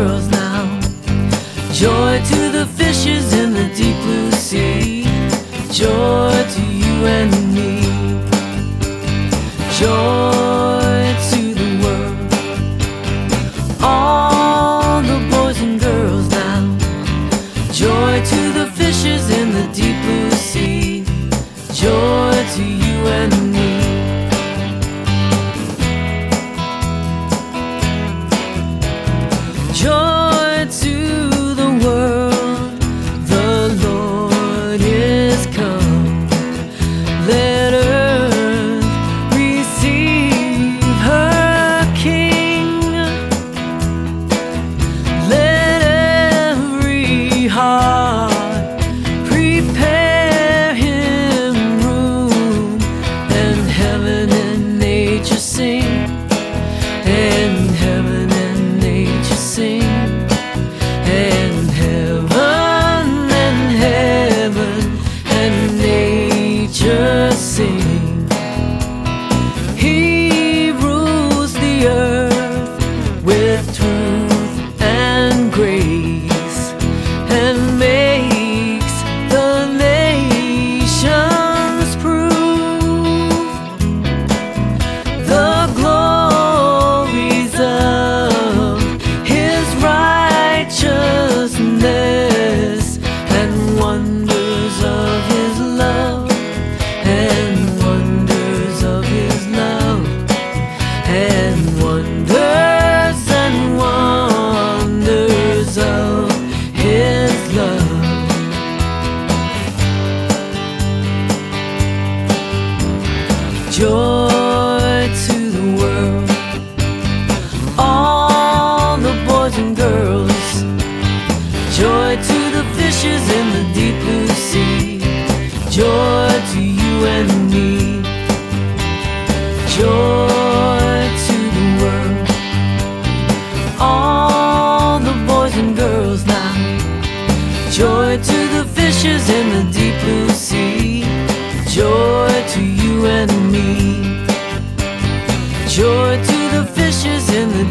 girls now. Joy to the fishes in the deep blue sea. Joy to you and me. Joy to the world. All the boys and girls now. Joy to the fishes in the deep blue Joy to the fishes in the deep blue sea. Joy to you and me. Joy to the world, all the boys and girls now. Joy to the fishes in the deep blue sea. Joy to you and me. Joy to the fishes in the